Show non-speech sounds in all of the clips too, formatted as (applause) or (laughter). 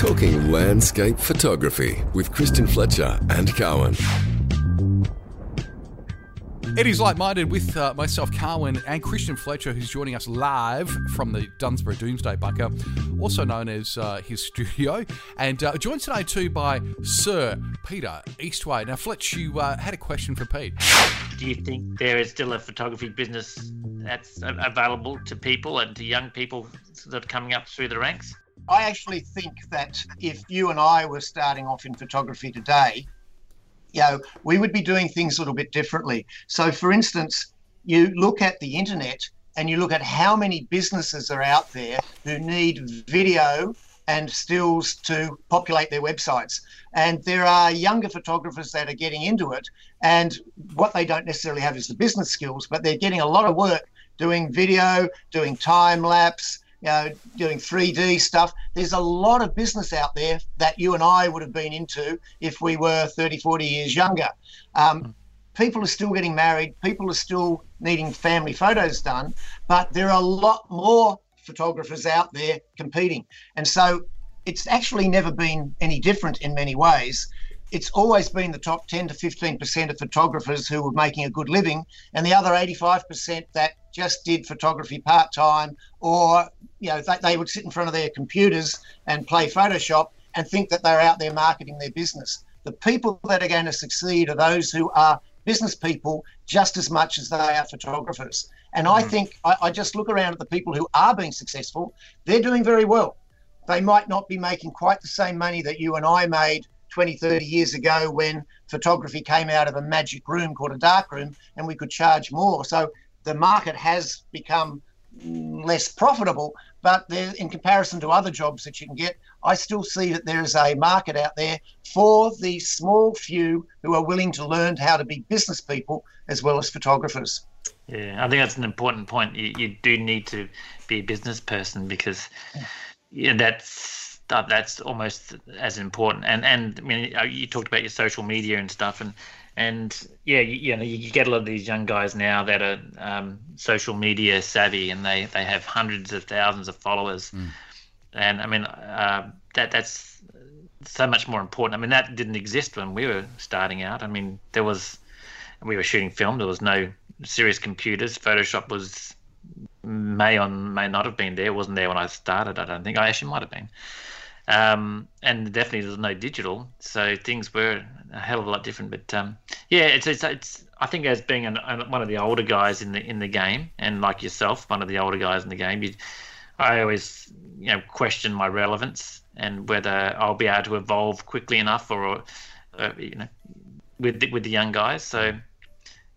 Talking landscape photography with Christian Fletcher and Carwin. Eddie's like minded with uh, myself, Carwin, and Christian Fletcher, who's joining us live from the Dunsborough Doomsday Bunker, also known as uh, his (laughs) studio, and uh, joined today too by Sir Peter Eastway. Now, Fletch, you uh, had a question for Pete. Do you think there is still a photography business that's available to people and to young people that are coming up through the ranks? I actually think that if you and I were starting off in photography today, you know, we would be doing things a little bit differently. So, for instance, you look at the internet and you look at how many businesses are out there who need video and stills to populate their websites. And there are younger photographers that are getting into it. And what they don't necessarily have is the business skills, but they're getting a lot of work doing video, doing time lapse, you know, doing 3D stuff. There's a lot of business out there that you and I would have been into if we were 30, 40 years younger. Um, people are still getting married, people are still needing family photos done, but there are a lot more photographers out there competing. And so it's actually never been any different in many ways it's always been the top 10 to 15% of photographers who were making a good living, and the other 85% that just did photography part time, or you know they, they would sit in front of their computers and play Photoshop and think that they're out there marketing their business. The people that are going to succeed are those who are business people just as much as they are photographers. And mm-hmm. I think I, I just look around at the people who are being successful; they're doing very well. They might not be making quite the same money that you and I made 20, 30 years ago when photography came out of a magic room called a dark room and we could charge more. So the market has become less profitable, but there, in comparison to other jobs that you can get, I still see that there is a market out there for the small few who are willing to learn how to be business people as well as photographers. Yeah, I think that's an important point. You, you do need to be a business person because yeah, that's that's almost as important. And and I mean, uh, you talked about your social media and stuff, and and yeah, you, you know, you get a lot of these young guys now that are um, social media savvy, and they they have hundreds of thousands of followers. Mm. And I mean, uh, that that's so much more important. I mean, that didn't exist when we were starting out. I mean, there was we were shooting film. There was no serious computers. Photoshop was may or may not have been there. It wasn't there when I started. I don't think. I actually might have been. Um, and definitely there's no digital, so things were a hell of a lot different. But um, yeah, it's, it's, it's I think as being an, one of the older guys in the in the game, and like yourself, one of the older guys in the game, you, I always you know question my relevance and whether I'll be able to evolve quickly enough, or, or you know, with the, with the young guys. So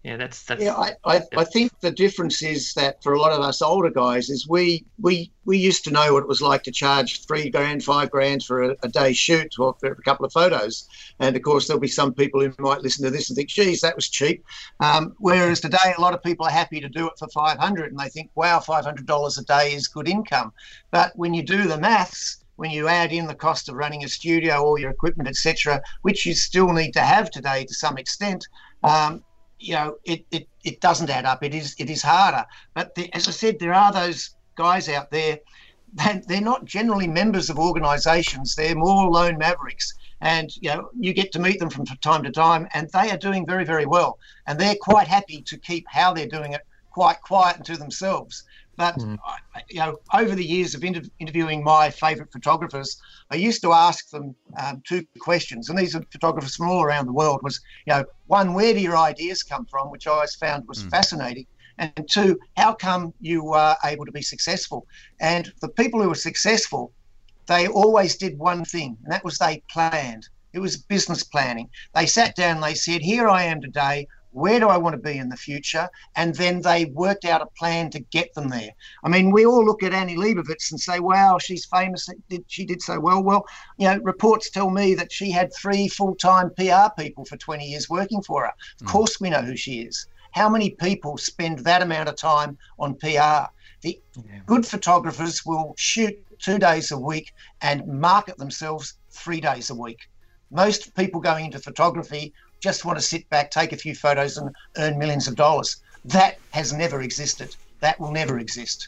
yeah, that's that's. Yeah, I, I, I, think the difference is that for a lot of us older guys is we we we used to know what it was like to charge three grand, five grand for a, a day shoot or for a couple of photos, and of course there'll be some people who might listen to this and think, "Geez, that was cheap." Um, whereas today, a lot of people are happy to do it for five hundred, and they think, "Wow, five hundred dollars a day is good income." But when you do the maths, when you add in the cost of running a studio, all your equipment, etc., which you still need to have today to some extent. Um, you know, it, it, it doesn't add up. It is it is harder. But the, as I said, there are those guys out there. They're not generally members of organisations. They're more lone mavericks, and you know you get to meet them from time to time, and they are doing very very well, and they're quite happy to keep how they're doing it quite quiet and to themselves. But mm. you know, over the years of inter- interviewing my favourite photographers, I used to ask them um, two questions, and these are photographers from all around the world. Was you know, one, where do your ideas come from, which I always found was mm. fascinating, and two, how come you are able to be successful? And the people who were successful, they always did one thing, and that was they planned. It was business planning. They sat down and they said, Here I am today where do I want to be in the future? And then they worked out a plan to get them there. I mean, we all look at Annie Leibovitz and say, wow, she's famous. She did so well. Well, you know, reports tell me that she had three full time PR people for 20 years working for her. Of mm. course, we know who she is. How many people spend that amount of time on PR? The yeah. good photographers will shoot two days a week and market themselves three days a week. Most people going into photography just want to sit back, take a few photos, and earn millions of dollars. That has never existed. That will never exist.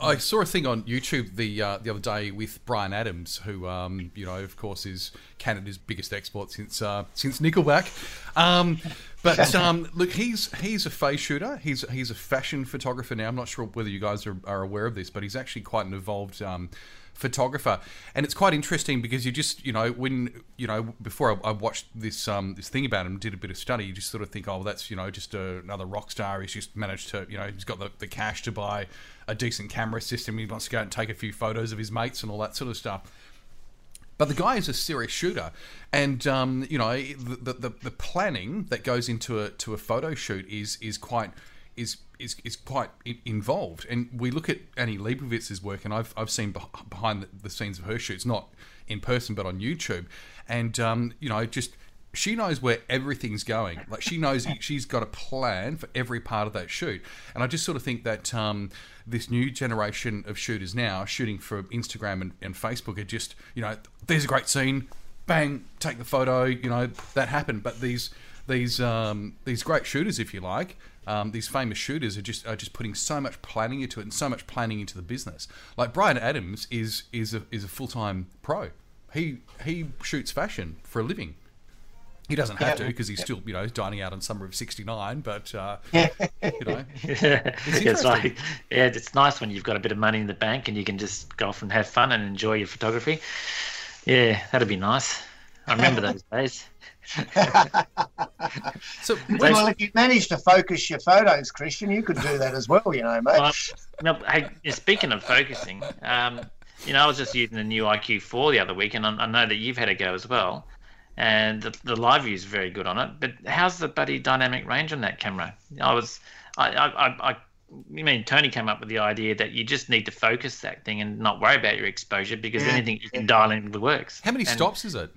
I saw a thing on YouTube the uh, the other day with Bryan Adams, who um, you know, of course, is Canada's biggest export since uh, since Nickelback. Um, but (laughs) um, look, he's he's a face shooter. He's he's a fashion photographer now. I'm not sure whether you guys are, are aware of this, but he's actually quite an evolved um, photographer, and it's quite interesting because you just you know when you know before I, I watched this um, this thing about him, did a bit of study, you just sort of think, oh, that's you know just a, another rock star. He's just managed to you know he's got the, the cash to buy a decent camera system. He wants to go and take a few photos of his mates and all that sort of stuff. But the guy is a serious shooter, and um, you know the, the the planning that goes into a to a photo shoot is is quite is is, is quite involved. And we look at Annie Leibovitz's work, and I've, I've seen behind the, the scenes of her shoots, not in person but on YouTube. And um, you know, just she knows where everything's going. Like she knows (laughs) she's got a plan for every part of that shoot. And I just sort of think that um, this new generation of shooters now shooting for Instagram and, and Facebook are just you know, there's a great scene, bang, take the photo. You know that happened. But these these um, these great shooters, if you like, um, these famous shooters are just are just putting so much planning into it and so much planning into the business. Like Bryan Adams is is a, is a full time pro. He he shoots fashion for a living. He doesn't have yeah. to because he's still, you know, dining out on summer of '69. But uh, (laughs) you know, (laughs) it's, it's like, yeah, it's nice when you've got a bit of money in the bank and you can just go off and have fun and enjoy your photography. Yeah, that'd be nice. I remember (laughs) those days so, well, (laughs) if you manage to focus your photos, Christian, you could do that as well, you know, mate. Well, no, hey, speaking of focusing, um, you know, I was just using the new IQ4 the other week, and I, I know that you've had a go as well. And the, the live view is very good on it. But how's the buddy dynamic range on that camera? I was, I, I, I you mean Tony came up with the idea that you just need to focus that thing and not worry about your exposure because yeah. anything you can dial in works. How many and, stops is it?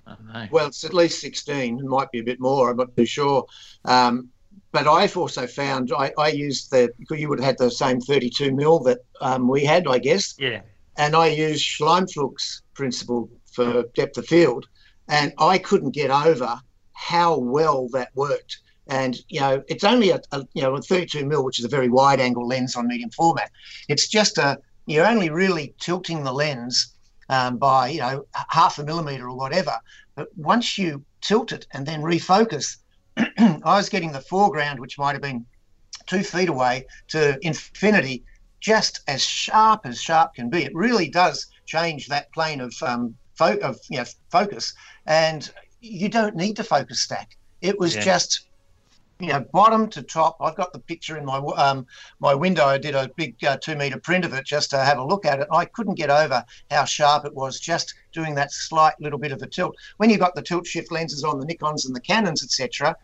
Well, it's at least 16. It might be a bit more. I'm not too sure. Um, but I've also found I, I used the you would have had the same 32 mil that um, we had, I guess. Yeah. And I used Scheimpflug's principle for depth of field, and I couldn't get over how well that worked. And you know, it's only a, a you know a 32 mil, which is a very wide angle lens on medium format. It's just a you're only really tilting the lens um, by you know half a millimeter or whatever. But once you tilt it and then refocus, (clears throat) I was getting the foreground, which might have been two feet away, to infinity, just as sharp as sharp can be. It really does change that plane of um, fo- of you know, focus, and you don't need to focus stack. It was yeah. just you know, bottom to top. I've got the picture in my um, my window. I did a big uh, two meter print of it just to have a look at it. I couldn't get over how sharp it was just doing that slight little bit of a tilt. When you've got the tilt shift lenses on the Nikons and the Canons, etc.,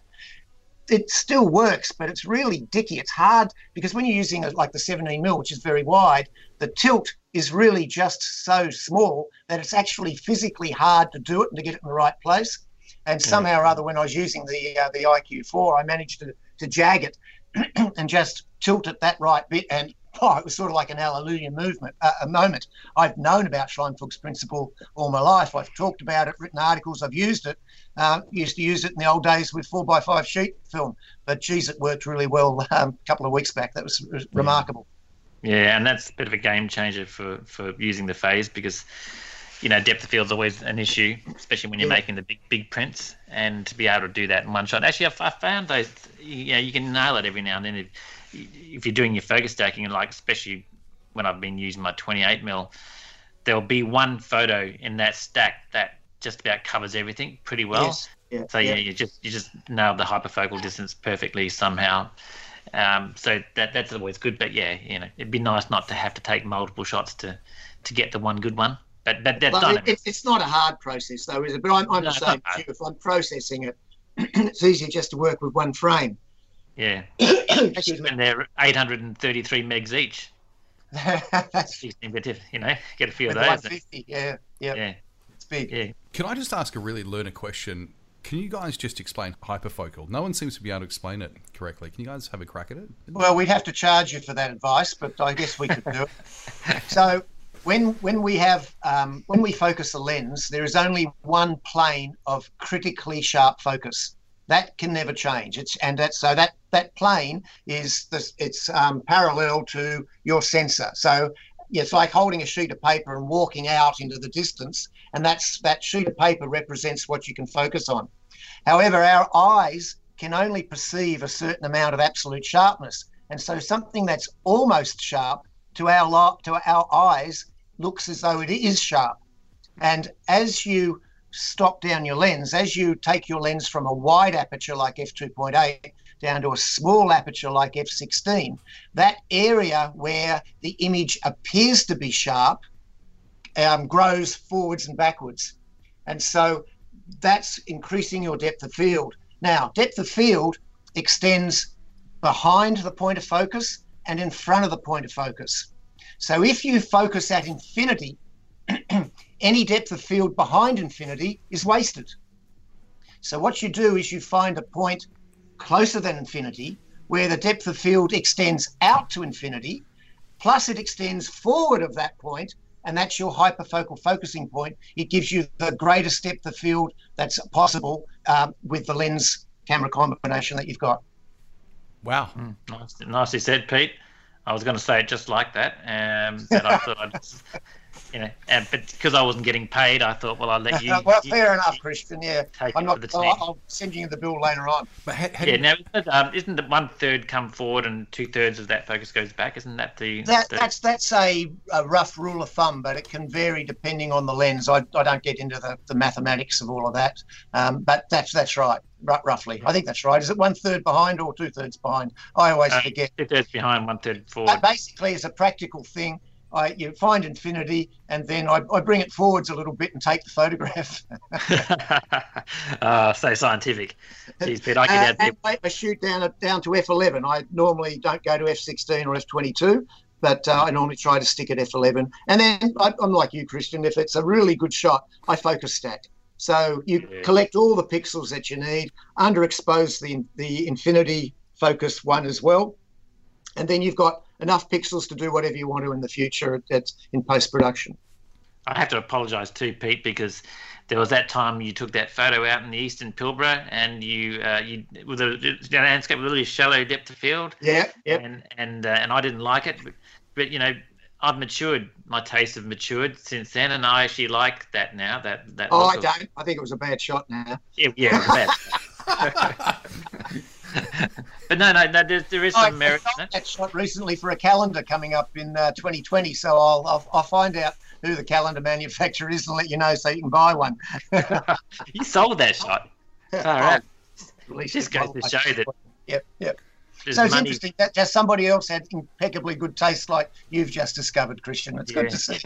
it still works, but it's really dicky. It's hard because when you're using like the 17 mil, which is very wide, the tilt is really just so small that it's actually physically hard to do it and to get it in the right place. And somehow or other, when I was using the uh, the IQ4, I managed to, to jag it (clears throat) and just tilt it that right bit. And oh, it was sort of like an hallelujah movement, uh, a moment. I've known about Scheimpflug's principle all my life. I've talked about it, written articles. I've used it. Uh, used to use it in the old days with four by five sheet film. But geez, it worked really well (laughs) um, a couple of weeks back. That was, was remarkable. Yeah, and that's a bit of a game changer for for using the phase because you know, depth of field is always an issue, especially when you're yeah. making the big big prints. And to be able to do that in one shot, actually, I, I found those. You know, you can nail it every now and then if, if you're doing your focus stacking, and like especially when I've been using my 28 mil, there'll be one photo in that stack that just about covers everything pretty well. Yes. Yeah, so yeah, yeah, you just you just nailed the hyperfocal distance perfectly somehow. Um, so that that's always good. But yeah, you know, it'd be nice not to have to take multiple shots to to get the one good one. But but that's done. It, it's not a hard process though, is it? But I'm, I'm no, the same. If I'm processing it, (clears throat) it's easier just to work with one frame. Yeah. (coughs) and they're 833 megs each. (laughs) That's you know, get a few of those. Yeah, yeah, yeah. It's big. Yeah. Can I just ask a really learner question? Can you guys just explain hyperfocal? No one seems to be able to explain it correctly. Can you guys have a crack at it? Well, we'd have to charge you for that advice, but I guess we could do it. (laughs) So when when we have um, when we focus the lens, there is only one plane of critically sharp focus, That can never change. It's and that so that that plane is this. It's um, parallel to your sensor. So it's like holding a sheet of paper and walking out into the distance, and that's that sheet of paper represents what you can focus on. However, our eyes can only perceive a certain amount of absolute sharpness, and so something that's almost sharp to our to our eyes looks as though it is sharp. And as you stop down your lens, as you take your lens from a wide aperture like f2.8 down to a small aperture like f16, that area where the image appears to be sharp um, grows forwards and backwards. And so that's increasing your depth of field. Now, depth of field extends behind the point of focus and in front of the point of focus. So if you focus at infinity, (clears throat) any depth of field behind infinity is wasted. So what you do is you find a point closer than infinity where the depth of field extends out to infinity, plus it extends forward of that point, and that's your hyperfocal focusing point. It gives you the greatest depth of field that's possible um, with the lens camera combination that you've got. Wow. Mm, nice, nicely said, Pete. I was going to say it just like that, um, but I thought I'd, (laughs) you know, and but because I wasn't getting paid, I thought, well, I'll let (laughs) you. well, you, fair enough, Christian. Yeah, I'm not. I'll, I'll, send you the bill later on. But ha, yeah, now isn't, um, isn't the one third come forward and two thirds of that focus goes back? Isn't that the? That, the... That's that's a, a, rough rule of thumb, but it can vary depending on the lens. I, I don't get into the, the mathematics of all of that, um, but that's that's right roughly. I think that's right. Is it one third behind or two thirds behind? I always uh, forget. Two thirds behind, one third forward. But basically, as a practical thing, I you find infinity and then I, I bring it forwards a little bit and take the photograph. uh, (laughs) so scientific. Jeez, Pete, I can uh, add. I shoot down down to f11. I normally don't go to f16 or f22 but uh, I normally try to stick at f11. And then I, am like you, Christian. If it's a really good shot, I focus stack. So you yeah. collect all the pixels that you need, underexpose the the infinity focus one as well, and then you've got enough pixels to do whatever you want to in the future. That's in post production. I have to apologise too, Pete, because there was that time you took that photo out in the eastern Pilbara, and you uh, you with a landscape with a really shallow depth of field. Yeah, yeah. And and uh, and I didn't like it, but, but you know I've matured. My tastes have matured since then, and I actually like that now. That that. Oh, I don't. Of... I think it was a bad shot now. Yeah, yeah (laughs) (laughs) (laughs) but no, no, no. There, there is some I, merit. I that shot recently for a calendar coming up in uh, 2020, so I'll, I'll I'll find out who the calendar manufacturer is and let you know so you can buy one. (laughs) you sold that shot. (laughs) All right. Oh, just goes to show that. Yep, yep so it's money. interesting that just somebody else had impeccably good taste like you've just discovered, Christian. It's yeah. good to see.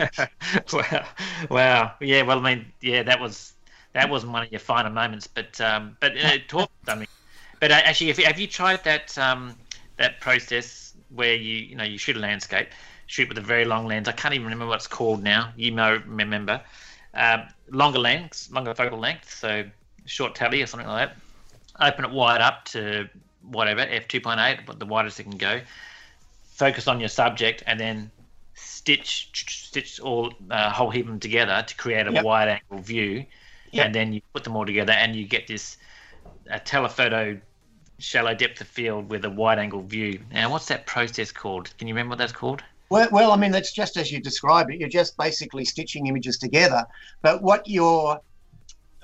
wow, wow, yeah. Well, I mean, yeah, that was that wasn't one of your finer moments, but um, but uh, talk something. But uh, actually, if, have you tried that um, that process where you you know you shoot a landscape, shoot with a very long lens? I can't even remember what it's called now. You may remember. Um, longer lengths, longer focal length, so short tele or something like that. Open it wide up to whatever f two point eight, but the widest it can go. Focus on your subject, and then stitch stitch all uh, whole heap of them together to create a yep. wide angle view, yep. and then you put them all together, and you get this a telephoto shallow depth of field with a wide angle view. Now, what's that process called? Can you remember what that's called? Well, well, I mean, that's just as you described it. You're just basically stitching images together. But what you're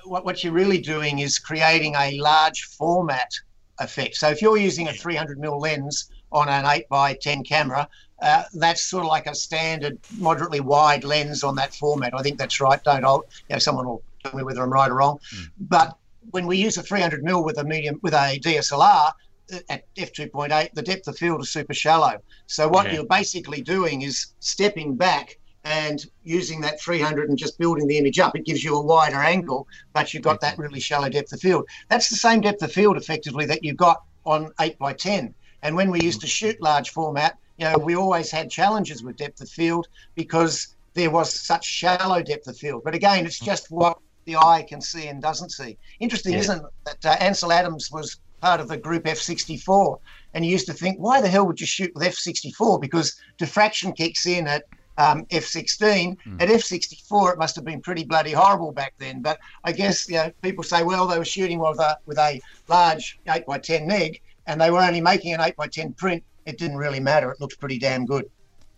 what, what you're really doing is creating a large format effect. So if you're using a 300 mm lens on an 8 by 10 camera, uh, that's sort of like a standard moderately wide lens on that format. I think that's right. Don't I? You know, someone will tell me whether I'm right or wrong. Mm. But when we use a 300 mm with a medium with a DSLR uh, at f2.8, the depth of field is super shallow. So what you're basically doing is stepping back and using that 300 and just building the image up, it gives you a wider angle, but you've got that really shallow depth of field. That's the same depth of field effectively that you've got on 8 by 10. And when we used to shoot large format, you know, we always had challenges with depth of field because there was such shallow depth of field. But again, it's just what the eye can see and doesn't see. Interesting, yeah. isn't it, that uh, Ansel Adams was part of the group F64, and you used to think, why the hell would you shoot with F64? Because diffraction kicks in at um, F16. At F64, it must have been pretty bloody horrible back then. But I guess you know people say, well, they were shooting with a with a large 8 by 10 meg, and they were only making an 8 by 10 print. It didn't really matter. It looked pretty damn good.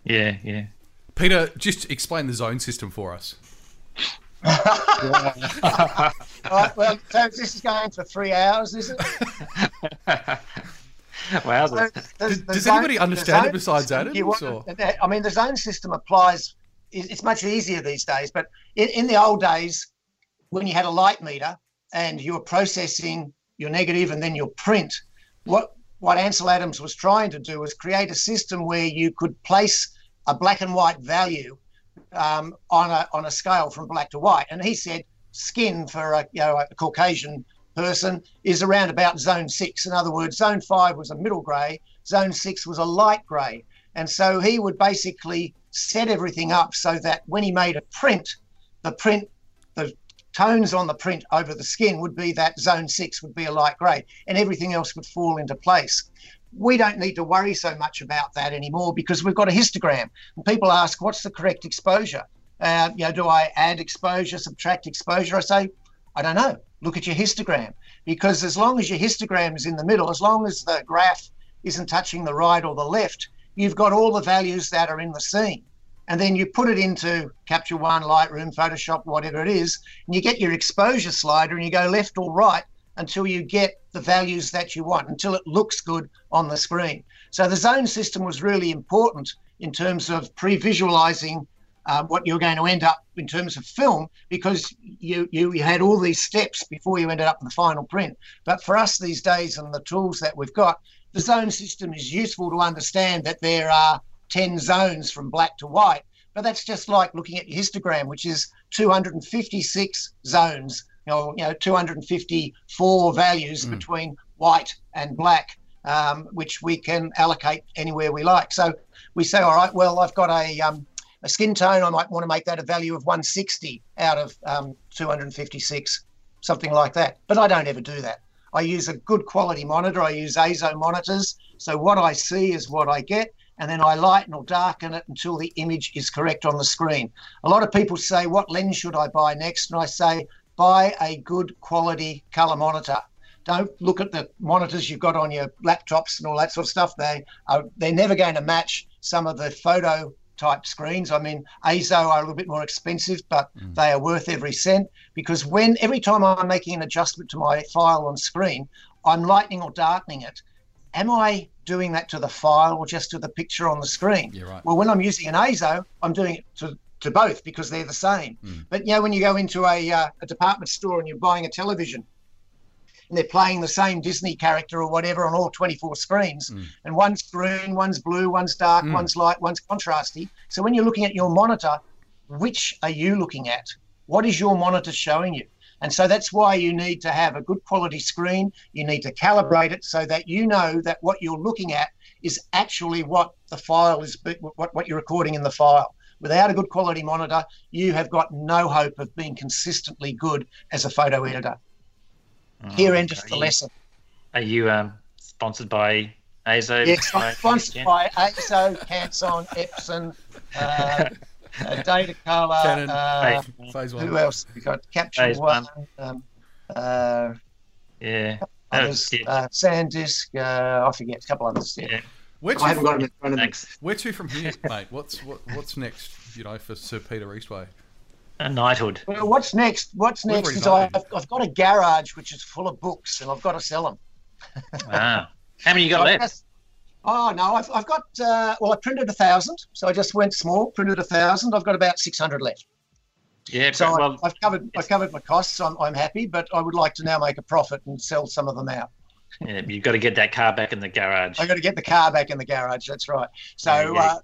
Yeah, yeah. Peter, just explain the zone system for us. All right, (laughs) well, so this is going for three hours, is it? (laughs) wow. So Does, the does zone- anybody understand it besides system, Adams? Or? I mean, the zone system applies. It's much easier these days, but in, in the old days, when you had a light meter and you were processing your negative and then your print, what what Ansel Adams was trying to do was create a system where you could place a black and white value um, on a on a scale from black to white. And he said skin for a you know a Caucasian person is around about zone six. In other words, zone five was a middle grey, zone six was a light grey. And so he would basically set everything up so that when he made a print, the print, the tones on the print over the skin would be that zone six would be a light grey, and everything else would fall into place. We don't need to worry so much about that anymore because we've got a histogram. And people ask, what's the correct exposure? Uh, you know, do I add exposure, subtract exposure? I say, I don't know. Look at your histogram because as long as your histogram is in the middle, as long as the graph isn't touching the right or the left, you've got all the values that are in the scene. And then you put it into Capture One, Lightroom, Photoshop, whatever it is, and you get your exposure slider and you go left or right until you get the values that you want, until it looks good on the screen. So the zone system was really important in terms of pre-visualizing um, what you're going to end up in terms of film because you, you you had all these steps before you ended up in the final print. But for us these days and the tools that we've got, the zone system is useful to understand that there are 10 zones from black to white. But that's just like looking at your histogram, which is 256 zones, know, you know 254 values between white and black, um, which we can allocate anywhere we like. So we say, all right, well, I've got a um, a skin tone, I might want to make that a value of 160 out of um, 256, something like that. But I don't ever do that. I use a good quality monitor. I use EIZO monitors. So what I see is what I get, and then I lighten or darken it until the image is correct on the screen. A lot of people say, what lens should I buy next? And I say, buy a good quality color monitor. Don't look at the monitors you've got on your laptops and all that sort of stuff. They are, they're never going to match some of the photo type screens. I mean, EIZO are a little bit more expensive, but mm. they are worth every cent because when every time I'm making an adjustment to my file on screen, I'm lightening or darkening it. Am I doing that to the file or just to the picture on the screen? Yeah, right. Well, when I'm using an EIZO, I'm doing it to, to both because they're the same. Hmm. But you know, when you go into a, uh, a department store and you're buying a television, and they're playing the same Disney character or whatever on all 24 screens. Hmm. And one's green, one's blue, one's dark, hmm. one's light, one's contrasty. So when you're looking at your monitor, which are you looking at? What is your monitor showing you? And so that's why you need to have a good quality screen. You need to calibrate it so that you know that what you're looking at is actually what the file is, what, what you're recording in the file. Without a good quality monitor, you have got no hope of being consistently good as a photo editor. Here endeth the lesson. Are you um, sponsored by EIZO? Yes, I'm sponsored yeah. by EIZO, Canson, Epson, uh, uh, Datacolor, Canon. uh, Hey, Phase one. who else? We've got Capture Phase One, one. um, uh, Yeah. Oh, others, yeah. uh, SanDisk, uh, I forget a couple others. Yeah. Yeah. Where I haven't got to, them in front of me. Where to from here, mate? What's what, what's next? You know, for Sir Peter Eastway. A knighthood. Well, what's next? What's We've next is I've, I've got a garage which is full of books and I've got to sell them. Ah. How many you got (laughs) left? that's- Oh no, I've, I've got uh, well, I printed a thousand, so I just went small, printed a thousand. I've got about six hundred left. Yeah, So but, I- well, I've covered I've covered my costs. I'm, I'm happy, but I would like to now make a profit and sell some of them out. Yeah, you've got to get that car back in the garage. I've got to get the car back in the garage. That's right. So, Yeah. Uh,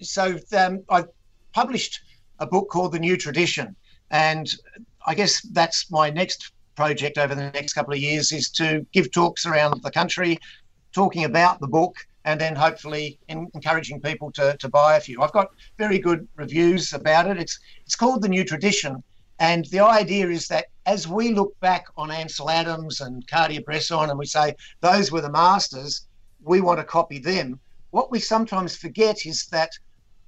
so um, I published a book called The New Tradition, and I guess that's my next project over the next couple of years is to give talks around the country, talking about the book, and then hopefully en- encouraging people to, to buy a few. I've got very good reviews about it. It's it's called The New Tradition, and the idea is that as we look back on Ansel Adams and Cartier-Bresson and we say those were the masters, we want to copy them. What we sometimes forget is that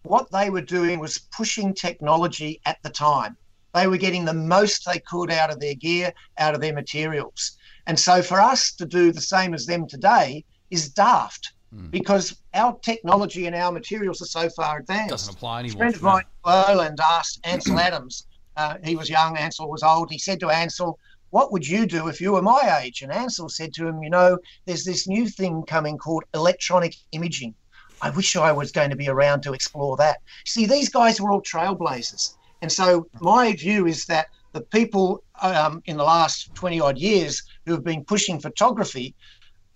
what they were doing was pushing technology at the time. They were getting the most they could out of their gear, out of their materials. And so for us to do the same as them today is daft mm. because our technology and our materials are so far advanced. Doesn't apply anymore. A friend of mine in Lowland asked Ansel Adams, uh, he was young, Ansel was old. He said to Ansel, what would you do if you were my age? And Ansel said to him, You know, there's this new thing coming called electronic imaging. I wish I was going to be around to explore that. See, these guys were all trailblazers. And so my view is that the people um, in the last 20 odd years who have been pushing photography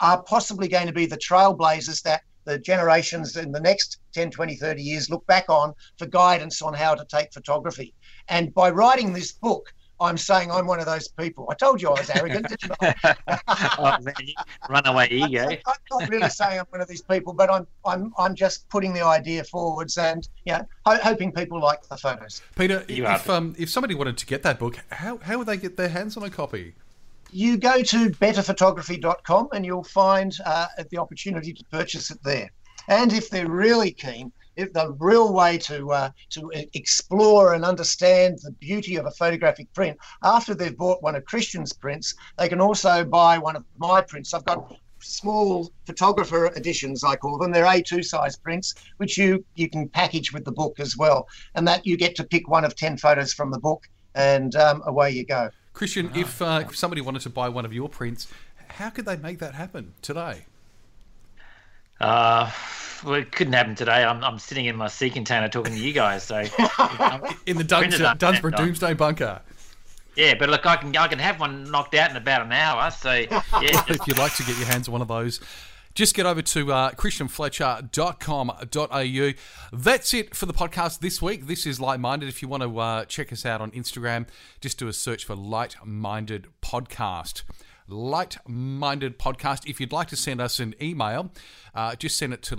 are possibly going to be the trailblazers that the generations in the next 10, 20, 30 years look back on for guidance on how to take photography. And by writing this book, I'm saying I'm one of those people. I told you I was arrogant, didn't I? (laughs) oh, runaway (laughs) ego. I, am not really saying I'm one of these people, but I'm I'm I'm just putting the idea forwards and yeah, ho- hoping people like the photos. Peter, you if um, if somebody wanted to get that book, how how would they get their hands on a copy? You go to betterphotography.com and you'll find uh, the opportunity to purchase it there. And if they're really keen, if the real way to uh, to explore and understand the beauty of a photographic print after they've bought one of Christian's prints, they can also buy one of my prints. I've got small photographer editions I call them. They're A2 size prints, which you you can package with the book as well, and that you get to pick one of ten photos from the book, and um, away you go. Christian, if, uh, if somebody wanted to buy one of your prints, how could they make that happen today? Uh, well, it couldn't happen today. I'm, I'm sitting in my sea container talking to you guys. So (laughs) in the Duns- Dunsborough Doomsday bunker. Yeah, but look, I can I can have one knocked out in about an hour. So yeah, (laughs) if you'd like to get your hands on one of those, just get over to uh, christianfletcher.com.au. That's it for the podcast this week. This is Light Minded. If you want to uh, check us out on Instagram, just do a search for Light Minded Podcast. Light Minded Podcast. If you'd like to send us an email, uh, just send it to